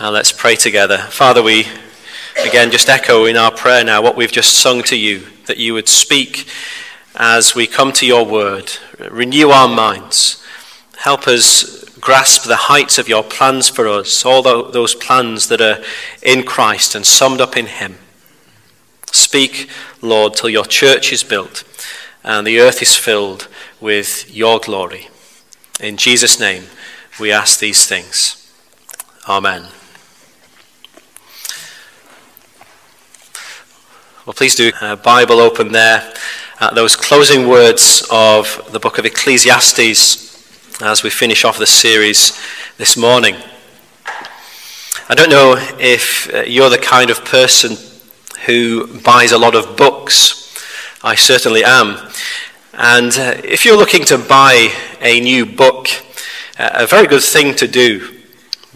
Uh, let's pray together. Father, we again just echo in our prayer now what we've just sung to you, that you would speak as we come to your word. Renew our minds. Help us grasp the heights of your plans for us, all those plans that are in Christ and summed up in him. Speak, Lord, till your church is built and the earth is filled with your glory. In Jesus' name, we ask these things. Amen. Well, please do a uh, Bible open there at those closing words of the book of Ecclesiastes as we finish off the series this morning. I don't know if uh, you're the kind of person who buys a lot of books. I certainly am. And uh, if you're looking to buy a new book, a very good thing to do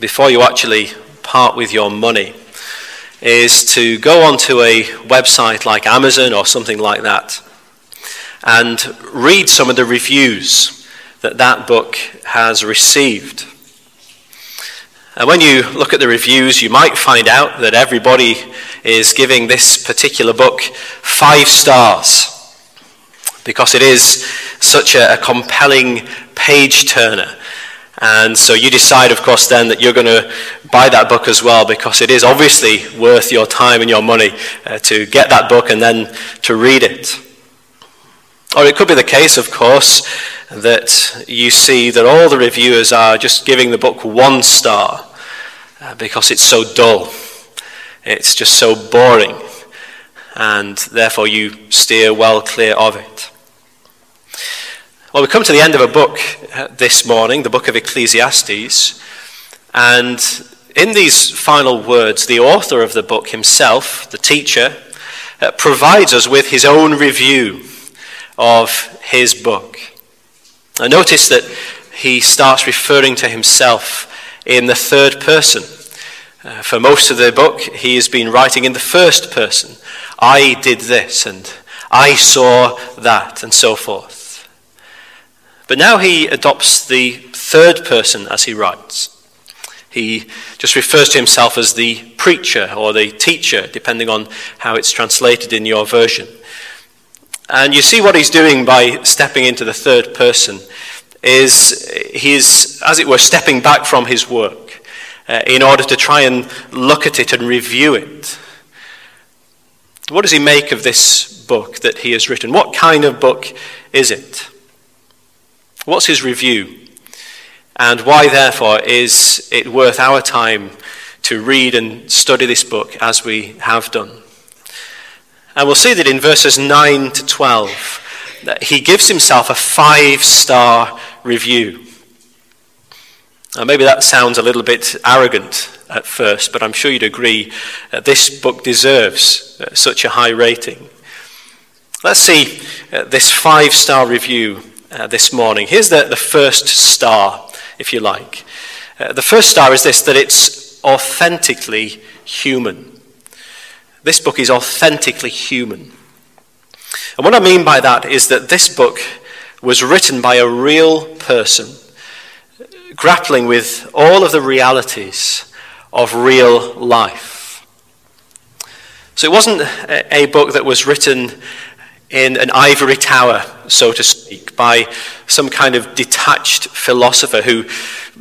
before you actually part with your money is to go onto a website like Amazon or something like that and read some of the reviews that that book has received. And when you look at the reviews, you might find out that everybody is giving this particular book five stars because it is such a, compelling page turner and so you decide, of course, then that you're going to buy that book as well because it is obviously worth your time and your money uh, to get that book and then to read it. Or it could be the case, of course, that you see that all the reviewers are just giving the book one star uh, because it's so dull. It's just so boring. And therefore you steer well clear of it. Well, we come to the end of a book uh, this morning, the book of Ecclesiastes, and in these final words, the author of the book himself, the teacher, uh, provides us with his own review of his book. I notice that he starts referring to himself in the third person. Uh, for most of the book, he has been writing in the first person. I did this, and I saw that, and so forth. But now he adopts the third person as he writes. He just refers to himself as the preacher or the teacher, depending on how it's translated in your version. And you see what he's doing by stepping into the third person is he's, as it were, stepping back from his work uh, in order to try and look at it and review it. What does he make of this book that he has written? What kind of book is it? What's his review? And why, therefore, is it worth our time to read and study this book as we have done? And we'll see that in verses 9 to 12, that he gives himself a five star review. Now, maybe that sounds a little bit arrogant at first, but I'm sure you'd agree that this book deserves uh, such a high rating. Let's see uh, this five star review uh, this morning. Here's the, the first star, if you like. Uh, the first star is this that it's authentically human. This book is authentically human. And what I mean by that is that this book was written by a real person grappling with all of the realities of real life. So it wasn't a book that was written in an ivory tower, so to speak, by some kind of detached philosopher who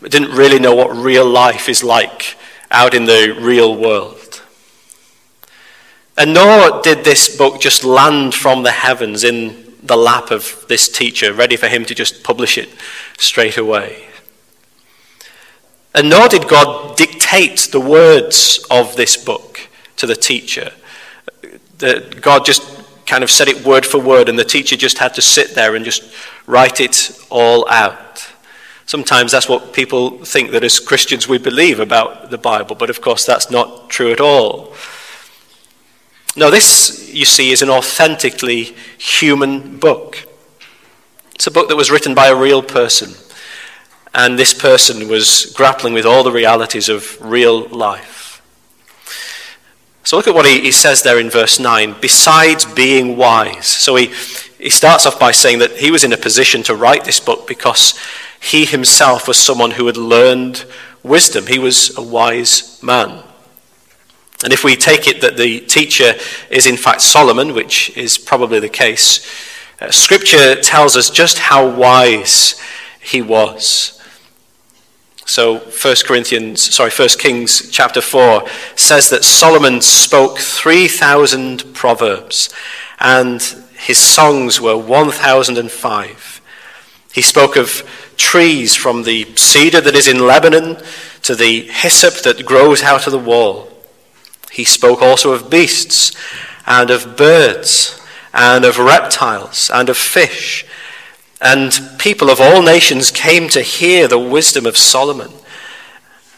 didn't really know what real life is like out in the real world. And nor did this book just land from the heavens in the lap of this teacher, ready for him to just publish it straight away. And nor did God dictate the words of this book to the teacher. God just kind of said it word for word, and the teacher just had to sit there and just write it all out. Sometimes that's what people think that as Christians we believe about the Bible, but of course that's not true at all. Now, this, you see, is an authentically human book. It's a book that was written by a real person, and this person was grappling with all the realities of real life. So look at what he, he says there in verse 9. Besides being wise. So he, he starts off by saying that he was in a position to write this book because he himself was someone who had learned wisdom. He was a wise man. And if we take it that the teacher is in fact Solomon, which is probably the case, uh, Scripture tells us just how wise he was. So 1 Corinthians, sorry, 1 Kings chapter 4 says that Solomon spoke 3,000 proverbs and his songs were 1,005. He spoke of trees from the cedar that is in Lebanon to the hyssop that grows out of the wall. He spoke also of beasts and of birds and of reptiles and of fish and people of all nations came to hear the wisdom of Solomon,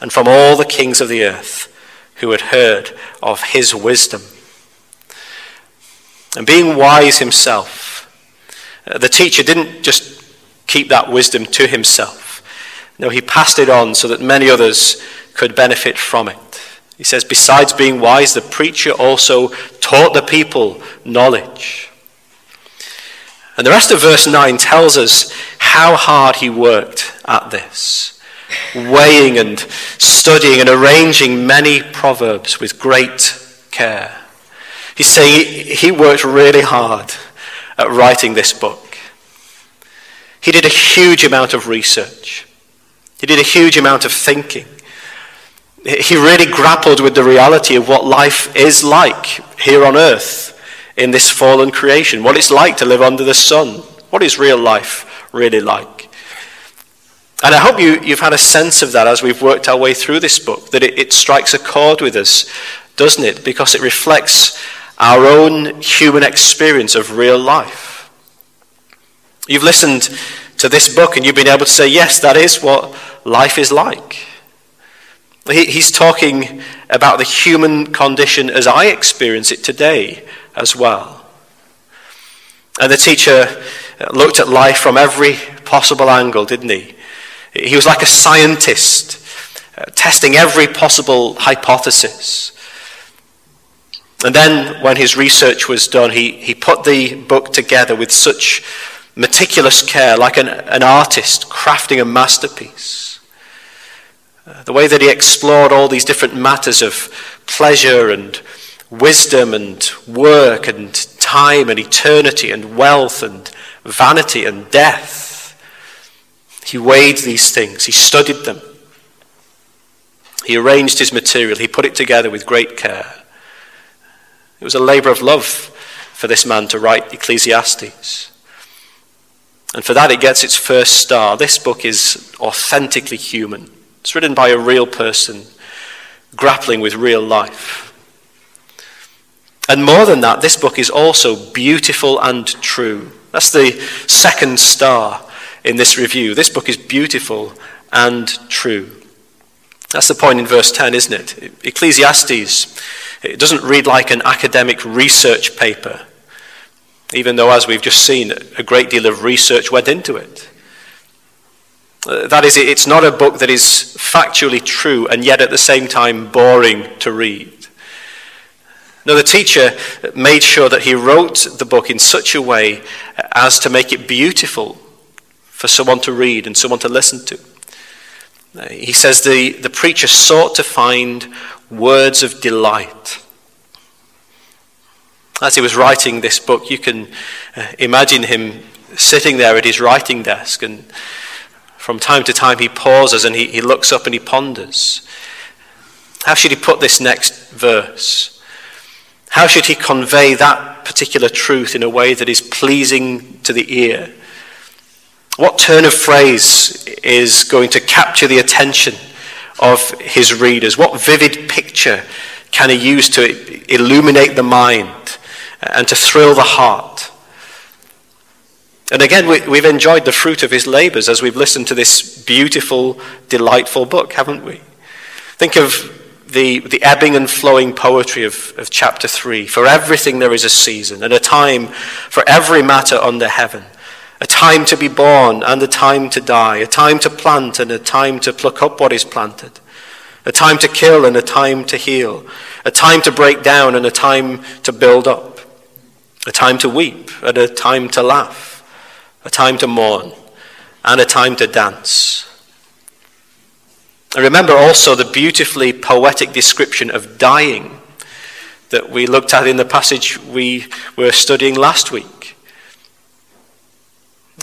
and from all the kings of the earth who had heard of his wisdom. And being wise himself, uh, the teacher didn't just keep that wisdom to himself. No, he passed it on so that many others could benefit from it. He says, besides being wise, the preacher also taught the people knowledge. And the rest of verse 9 tells us how hard he worked at this, weighing and studying and arranging many proverbs with great care. He's saying he worked really hard at writing this book. He did a huge amount of research. He did a huge amount of thinking. He really grappled with the reality of what life is like here on earth in this fallen creation, what it's like to live under the sun. What is real life really like? And I hope you, you've had a sense of that as we've worked our way through this book, that it, it strikes a chord with us, doesn't it? Because it reflects our own human experience of real life. You've listened to this book and you've been able to say, yes, that is what life is like. He, he's talking about the human condition as I experience it today as well. And the teacher looked at life from every possible angle, didn't he? He was like a scientist, uh, testing every possible hypothesis. And then, when his research was done, he, he put the book together with such meticulous care, like an, an artist crafting a masterpiece. Uh, the way that he explored all these different matters of pleasure and wisdom and work and time and eternity and wealth and vanity and death. He weighed these things, he studied them, he arranged his material, he put it together with great care. It was a labor of love for this man to write Ecclesiastes. And for that, it gets its first star. This book is authentically human. It's written by a real person grappling with real life. And more than that, this book is also beautiful and true. That's the second star in this review. This book is beautiful and true. That's the point in verse 10, isn't it? Ecclesiastes, it doesn't read like an academic research paper, even though, as we've just seen, a great deal of research went into it. Uh, that is, it's not a book that is factually true and yet at the same time boring to read. No, the teacher made sure that he wrote the book in such a way as to make it beautiful for someone to read and someone to listen to. He says the, the preacher sought to find words of delight. As he was writing this book, you can uh, imagine him sitting there at his writing desk, and from time to time he pauses and he, he looks up and he ponders. How should he put this next verse? How should he convey that particular truth in a way that is pleasing to the ear? What turn of phrase is going to capture the attention of his readers? What vivid picture can he use to illuminate the mind and to thrill the heart? And again, we, have enjoyed the fruit of his labors as we've listened to this beautiful, delightful book, haven't we? Think of the, the ebbing and flowing poetry of, of chapter 3. For everything there is a season, and a time for every matter under heaven. A time to be born and a time to die. A time to plant and a time to pluck up what is planted. A time to kill and a time to heal. A time to break down and a time to build up. A time to weep and a time to laugh. A time to mourn and a time to dance And remember also the beautifully poetic description of dying that we looked at in the passage we were studying last week.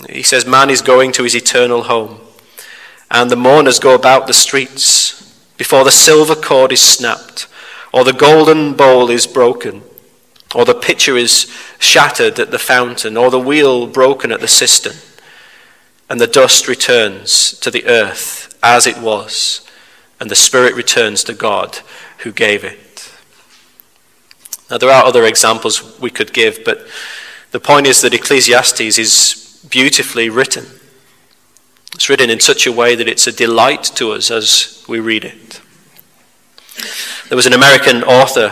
He says, Man is going to his eternal home, and the mourners go about the streets before the silver cord is snapped, or the golden bowl is broken, or the pitcher is shattered at the fountain, or the wheel broken at the cistern, and the dust returns to the earth as it was, and the spirit returns to God who gave it. Now, there are other examples we could give, but the point is that Ecclesiastes is beautifully written. It's written in such a way that it's a delight to us as we read it. There was an American author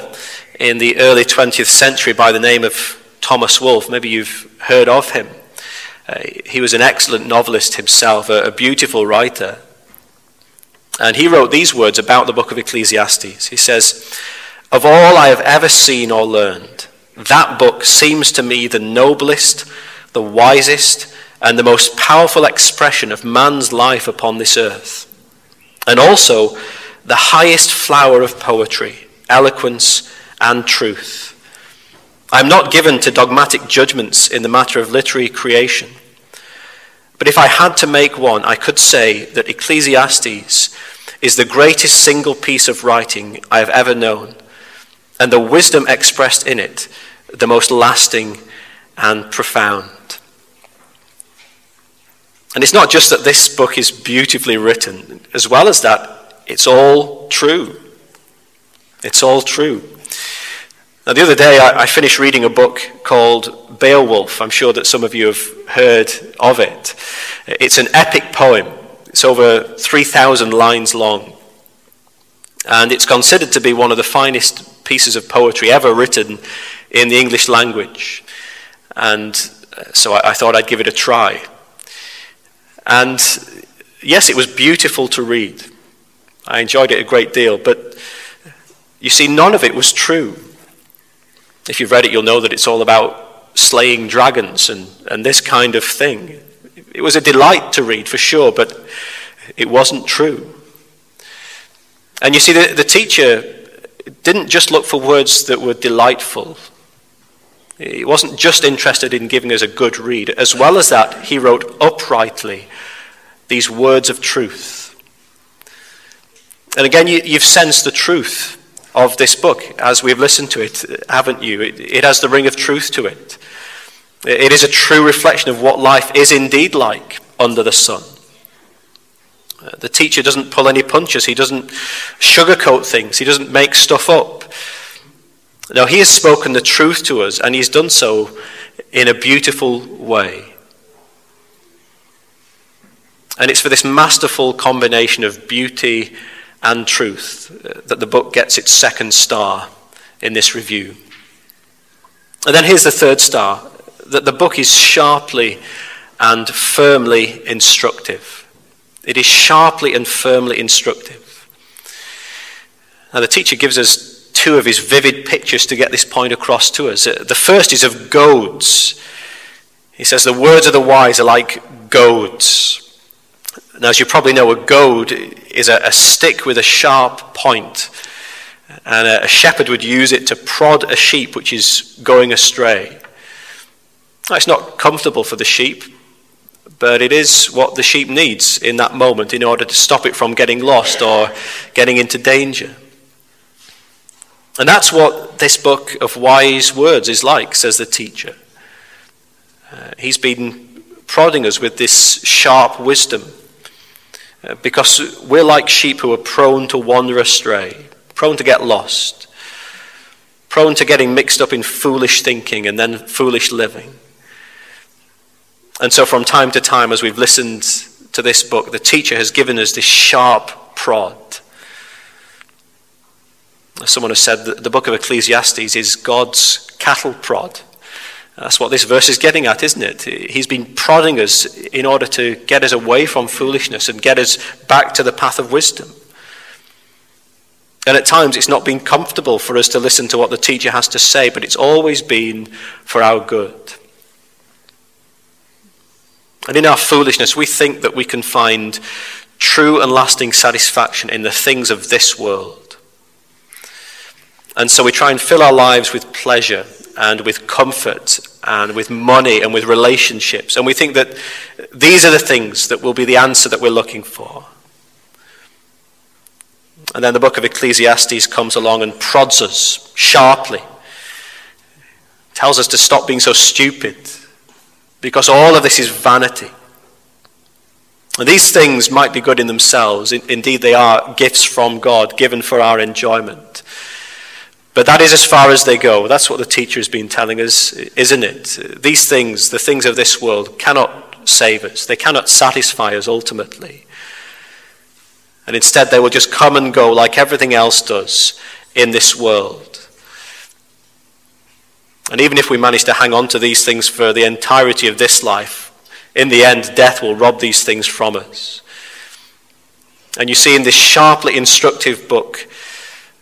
in the early 20th century by the name of Thomas Wolfe. Maybe you've heard of him. Uh, he was an excellent novelist himself, a, a beautiful writer. And he wrote these words about the book of Ecclesiastes. He says, of all I have ever seen or learned, that book seems to me the noblest, the wisest, and the most powerful expression of man's life upon this earth. And also the highest flower of poetry, eloquence, and truth. I am not given to dogmatic judgments in the matter of literary creation. But if I had to make one, I could say that Ecclesiastes is the greatest single piece of writing I have ever known and the wisdom expressed in it the most lasting and profound. And it's not just that this book is beautifully written, as well as that, it's all true. It's all true. Now, the other day, I, I finished reading a book called Beowulf. I'm sure that some of you have heard of it. It's an epic poem, it's over 3,000 lines long. And it's considered to be one of the finest pieces of poetry ever written in the English language. And uh, so I, I thought I'd give it a try. And yes, it was beautiful to read. I enjoyed it a great deal, but you see, none of it was true. If you've read it, you'll know that it's all about slaying dragons and, and this kind of thing. It was a delight to read, for sure, but it wasn't true. And you see, the, the teacher didn't just look for words that were delightful. He wasn't just interested in giving us a good read. As well as that, he wrote uprightly these words of truth. And again, you, have sensed the truth of this book as we've listened to it, haven't you? It, it has the ring of truth to it. It is a true reflection of what life is indeed like under the sun. The teacher doesn't pull any punches. He doesn't sugarcoat things. He doesn't make stuff up. Now, he has spoken the truth to us, and he's done so in a beautiful way. And it's for this masterful combination of beauty and truth that the book gets its second star in this review. And then here's the third star that the book is sharply and firmly instructive. It is sharply and firmly instructive. Now, the teacher gives us two of his vivid pictures to get this point across to us. Uh, the first is of goads. He says, The words of the wise are like goads. Now, as you probably know, a goad is a, a stick with a sharp point. and a, a shepherd would use it to prod a sheep which is going astray. Now, it's not comfortable for the sheep, but it is what the sheep needs in that moment in order to stop it from getting lost or getting into danger. And that's what this book of wise words is like, says the teacher. Uh, he's been prodding us with this sharp wisdom because we're like sheep who are prone to wander astray, prone to get lost, prone to getting mixed up in foolish thinking and then foolish living. And so, from time to time, as we've listened to this book, the teacher has given us this sharp prod. Someone has said that the book of Ecclesiastes is God's cattle prod. That's what this verse is getting at, isn't it? He's been prodding us in order to get us away from foolishness and get us back to the path of wisdom. And at times it's not been comfortable for us to listen to what the teacher has to say, but it's always been for our good. And in our foolishness, we think that we can find true and lasting satisfaction in the things of this world. And so we try and fill our lives with pleasure and with comfort and with money and with relationships. And we think that these are the things that will be the answer that we're looking for. And then the book of Ecclesiastes comes along and prods us sharply, tells us to stop being so stupid, because all of this is vanity. And these things might be good in themselves. Indeed, they are gifts from God given for our enjoyment. But that is as far as they go. That's what the teacher has been telling us, isn't it? These things, the things of this world, cannot save us, they cannot satisfy us ultimately. And instead, they will just come and go like everything else does in this world. And even if we manage to hang on to these things for the entirety of this life, in the end, death will rob these things from us. And you see in this sharply instructive book,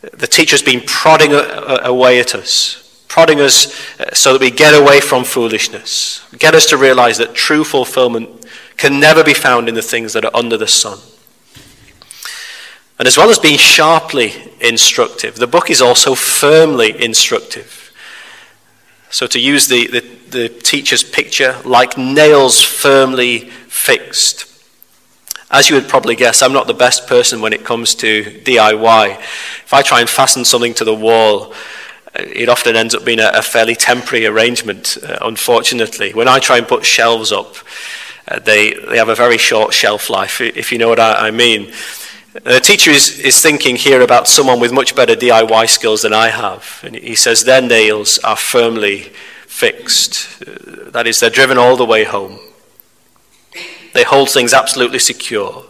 the teacher's been prodding away at us, prodding us uh, so that we get away from foolishness, get us to realize that true fulfillment can never be found in the things that are under the sun. And as well as being sharply instructive, the book is also firmly instructive. So, to use the, the, the teacher's picture, like nails firmly fixed. As you would probably guess, I'm not the best person when it comes to DIY. If I try and fasten something to the wall, it often ends up being a, fairly temporary arrangement, uh, unfortunately. When I try and put shelves up, uh, they, they have a very short shelf life, if you know what I, I mean. The teacher is, is thinking here about someone with much better DIY skills than I have. And he says their nails are firmly fixed. Uh, that is, they're driven all the way home. They hold things absolutely secure.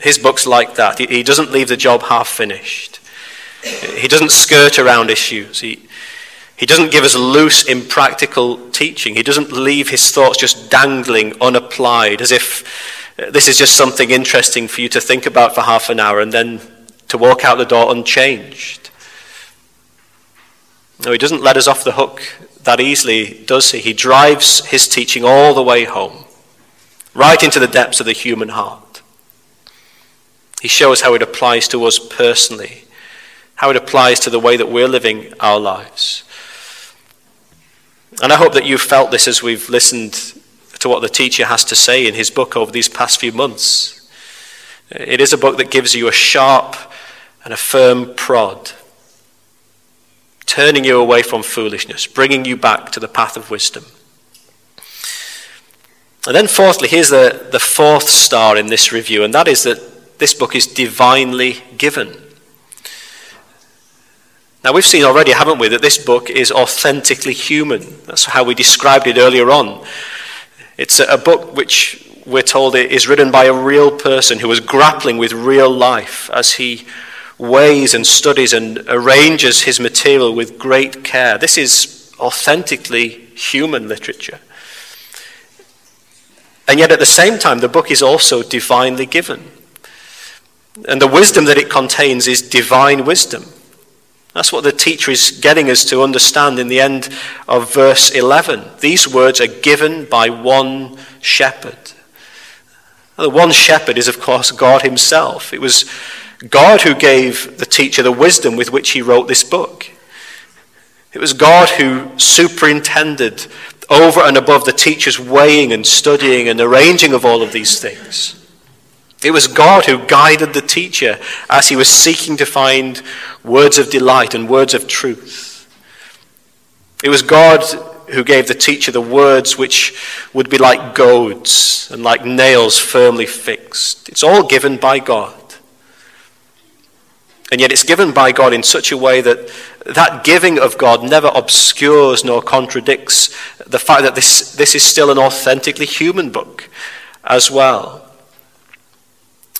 His book's like that. He, doesn't leave the job half finished. He doesn't skirt around issues. He, he doesn't give us loose, impractical teaching. He doesn't leave his thoughts just dangling, unapplied, as if uh, this is just something interesting for you to think about for half an hour and then to walk out the door unchanged. No, he doesn't let us off the hook that easily, does he? He drives his teaching all the way home right into the depths of the human heart. He shows how it applies to us personally, how it applies to the way that we're living our lives. And I hope that you've felt this as we've listened to what the teacher has to say in his book over these past few months. It is a book that gives you a sharp and a firm prod, turning you away from foolishness, bringing you back to the path of wisdom. And then, fourthly, here's the, the fourth star in this review, and that is that this book is divinely given. Now, we've seen already, haven't we, that this book is authentically human. That's how we described it earlier on. It's a, book which we're told is written by a real person who is grappling with real life as he weighs and studies and arranges his material with great care. This is authentically human literature. And yet, at the same time, the book is also divinely given. And the wisdom that it contains is divine wisdom. That's what the teacher is getting us to understand in the end of verse 11. These words are given by one shepherd. The one shepherd is, of course, God Himself. It was God who gave the teacher the wisdom with which he wrote this book. It was God who superintended over and above the teacher's weighing and studying and arranging of all of these things. It was God who guided the teacher as he was seeking to find words of delight and words of truth. It was God who gave the teacher the words which would be like goads and like nails firmly fixed. It's all given by God. And yet it's given by God in such a way that that giving of God never obscures nor contradicts the fact that this, this is still an authentically human book as well.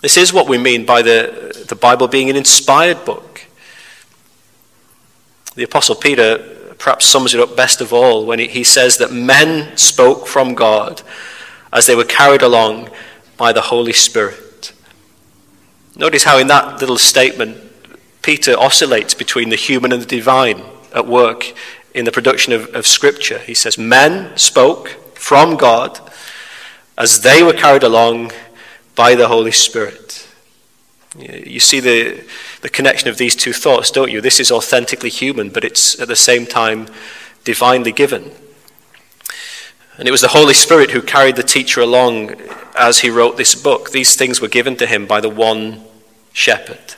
This is what we mean by the, the Bible being an inspired book. The Apostle Peter perhaps sums it up best of all when he says that men spoke from God as they were carried along by the Holy Spirit. Notice how, in that little statement, Peter oscillates between the human and the divine at work in the production of, of Scripture. He says, Men spoke from God as they were carried along by the Holy Spirit. You see the, the connection of these two thoughts, don't you? This is authentically human, but it's at the same time divinely given. And it was the Holy Spirit who carried the teacher along as he wrote this book. These things were given to him by the one shepherd.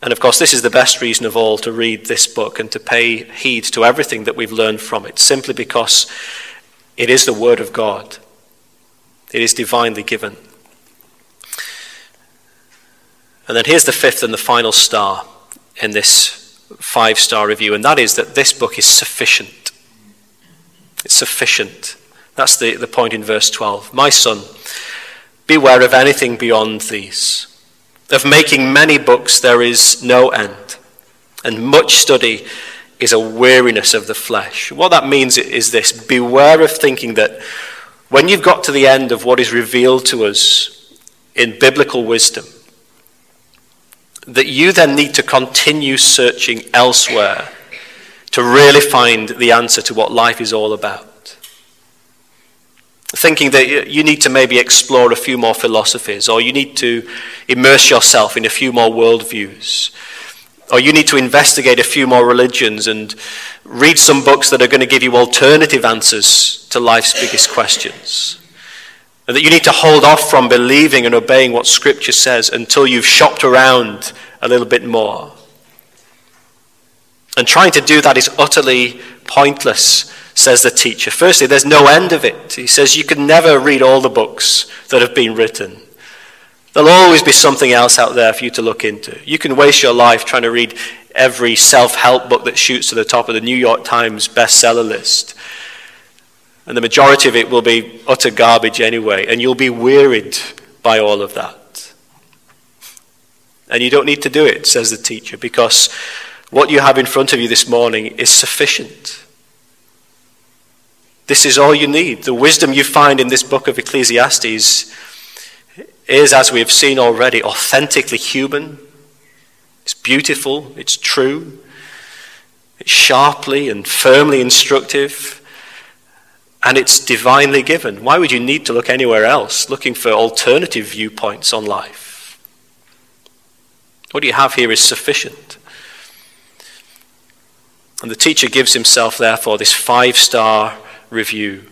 And of course, this is the best reason of all to read this book and to pay heed to everything that we've learned from it, simply because it is the Word of God. It is divinely given. And then here's the fifth and the final star in this five star review, and that is that this book is sufficient. It's sufficient. That's the, the point in verse 12. My son, beware of anything beyond these. Of making many books there is no end, and much study is a weariness of the flesh. What that means is this. Beware of thinking that when you've got to the end of what is revealed to us in biblical wisdom, that you then need to continue searching elsewhere to really find the answer to what life is all about thinking that you need to maybe explore a few more philosophies, or you need to immerse yourself in a few more worldviews, or you need to investigate a few more religions and read some books that are going to give you alternative answers to life's biggest questions. And that you need to hold off from believing and obeying what Scripture says until you've shopped around a little bit more. And trying to do that is utterly pointless says the teacher. Firstly, there's no end of it. He says you can never read all the books that have been written. There'll always be something else out there for you to look into. You can waste your life trying to read every self help book that shoots to the top of the New York Times bestseller list. And the majority of it will be utter garbage anyway, and you'll be wearied by all of that. And you don't need to do it, says the teacher, because what you have in front of you this morning is sufficient. This is all you need. The wisdom you find in this book of Ecclesiastes is, as we have seen already, authentically human. It's beautiful, it's true, it's sharply and firmly instructive, and it's divinely given. Why would you need to look anywhere else looking for alternative viewpoints on life? What you have here is sufficient. And the teacher gives himself, therefore, this five star review.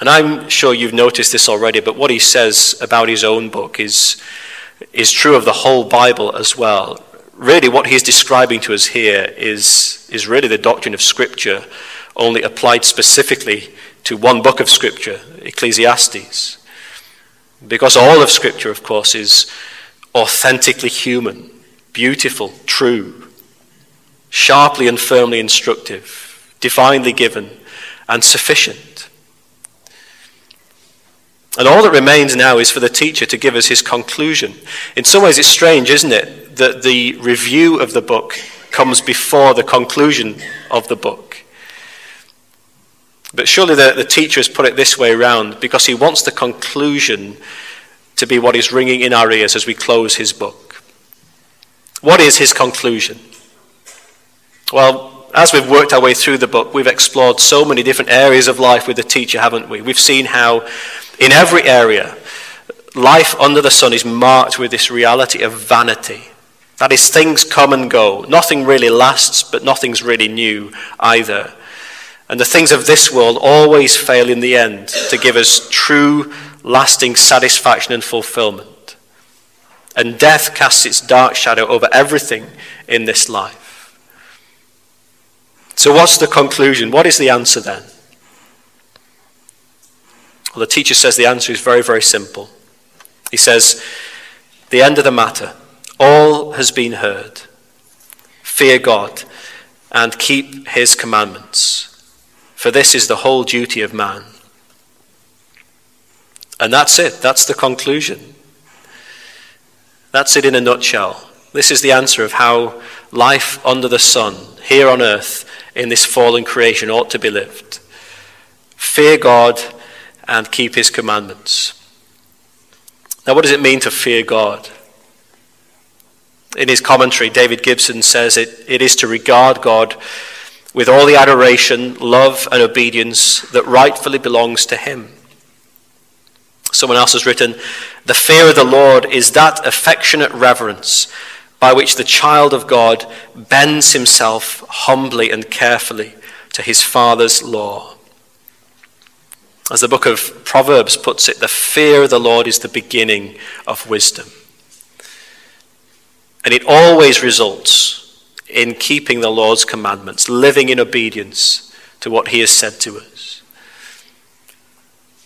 And I'm sure you've noticed this already, but what he says about his own book is, is true of the whole Bible as well. Really, what he's describing to us here is, is really the doctrine of Scripture, only applied specifically to one book of Scripture, Ecclesiastes. Because all of Scripture, of course, is authentically human, beautiful, true, sharply and firmly instructive, divinely given, and sufficient. And all that remains now is for the teacher to give us his conclusion. In some ways, it's strange, isn't it, that the review of the book comes before the conclusion of the book. But surely the, the teacher has put it this way around because he wants the conclusion to be what is ringing in our ears as we close his book. What is his conclusion? Well, as we've worked our way through the book, we've explored so many different areas of life with the teacher, haven't we? We've seen how, in every area, life under the sun is marked with this reality of vanity. That is, things come and go. Nothing really lasts, but nothing's really new either. And the things of this world always fail in the end to give us true, lasting satisfaction and fulfillment. And death casts its dark shadow over everything in this life. So, what's the conclusion? What is the answer then? Well, the teacher says the answer is very, very simple. He says, The end of the matter, all has been heard. Fear God and keep his commandments, for this is the whole duty of man. And that's it. That's the conclusion. That's it in a nutshell. This is the answer of how life under the sun, here on earth, in this fallen creation ought to be lived. Fear God and keep his commandments. Now, what does it mean to fear God? In his commentary, David Gibson says it, it is to regard God with all the adoration, love, and obedience that rightfully belongs to him. Someone else has written, The fear of the Lord is that affectionate reverence by which the child of God bends himself humbly and carefully to his Father's law. As the book of Proverbs puts it, the fear of the Lord is the beginning of wisdom. And it always results in keeping the Lord's commandments, living in obedience to what he has said to us.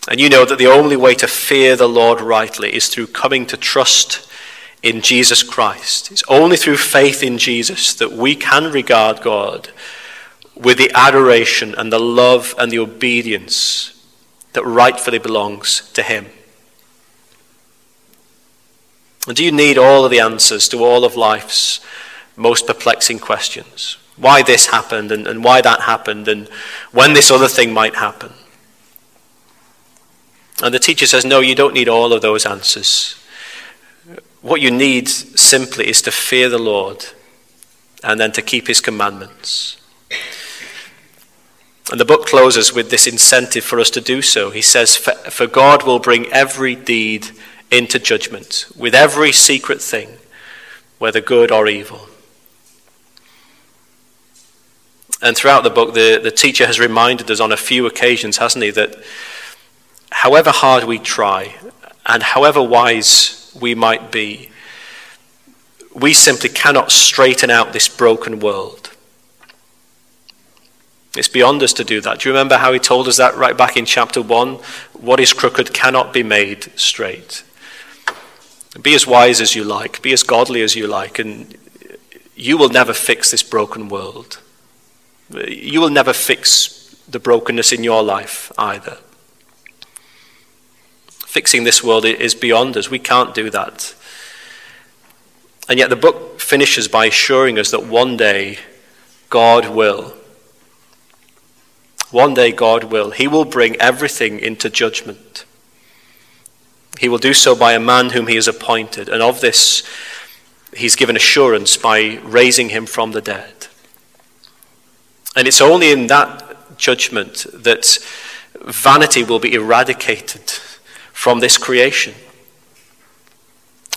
And you know that the only way to fear the Lord rightly is through coming to trust in Jesus Christ. It's only through faith in Jesus that we can regard God with the adoration and the love and the obedience that rightfully belongs to Him. And do you need all of the answers to all of life's most perplexing questions? Why this happened and, and why that happened and when this other thing might happen? And the teacher says, No, you don't need all of those answers. What you need simply is to fear the Lord and then to keep his commandments. And the book closes with this incentive for us to do so. He says, For God will bring every deed into judgment with every secret thing, whether good or evil. And throughout the book, the, the teacher has reminded us on a few occasions, hasn't he, that however hard we try and however wise we might be, we simply cannot straighten out this broken world. It's beyond us to do that. Do you remember how he told us that right back in chapter 1? What is crooked cannot be made straight. Be as wise as you like, be as godly as you like, and you will never fix this broken world. You will never fix the brokenness in your life either. Fixing this world is beyond us. We can't do that. And yet the book finishes by assuring us that one day God will. One day God will. He will bring everything into judgment. He will do so by a man whom he has appointed. And of this, he's given assurance by raising him from the dead. And it's only in that judgment that vanity will be eradicated from this creation.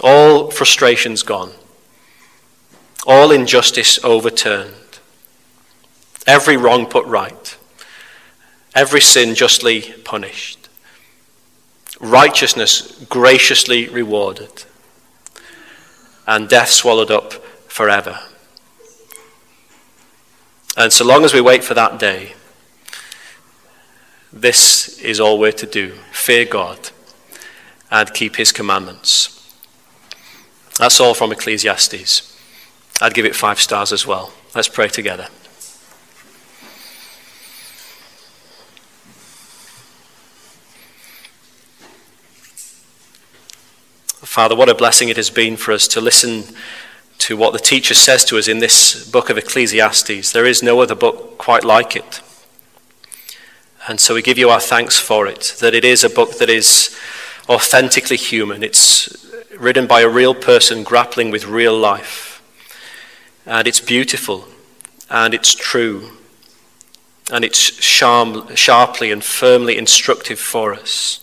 All frustrations gone, all injustice overturned, every wrong put right, every sin justly punished, righteousness graciously rewarded, and death swallowed up forever. And so long as we wait for that day, this is all we're to do. Fear God and keep his commandments. That's all from Ecclesiastes. I'd give it five stars as well. Let's pray together. Father, what a blessing it has been for us to listen to what the teacher says to us in this book of Ecclesiastes. There is no other book quite like it. And so we give you our thanks for it, that it is a book that is authentically human. It's written by a real person grappling with real life. And it's beautiful and it's true. And it's sharply and firmly instructive for us.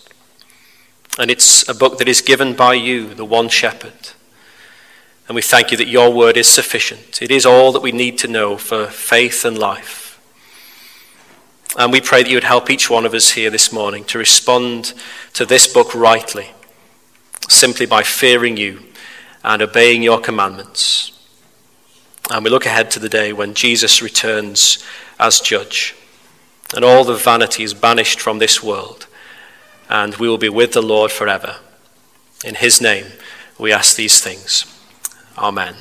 And it's a book that is given by you, the one shepherd. And we thank you that your word is sufficient. It is all that we need to know for faith and life. And we pray that you would help each one of us here this morning to respond to this book rightly, simply by fearing you and obeying your commandments. And we look ahead to the day when Jesus returns as judge, and all the vanity is banished from this world, and we will be with the Lord forever. In his name, we ask these things. Amen.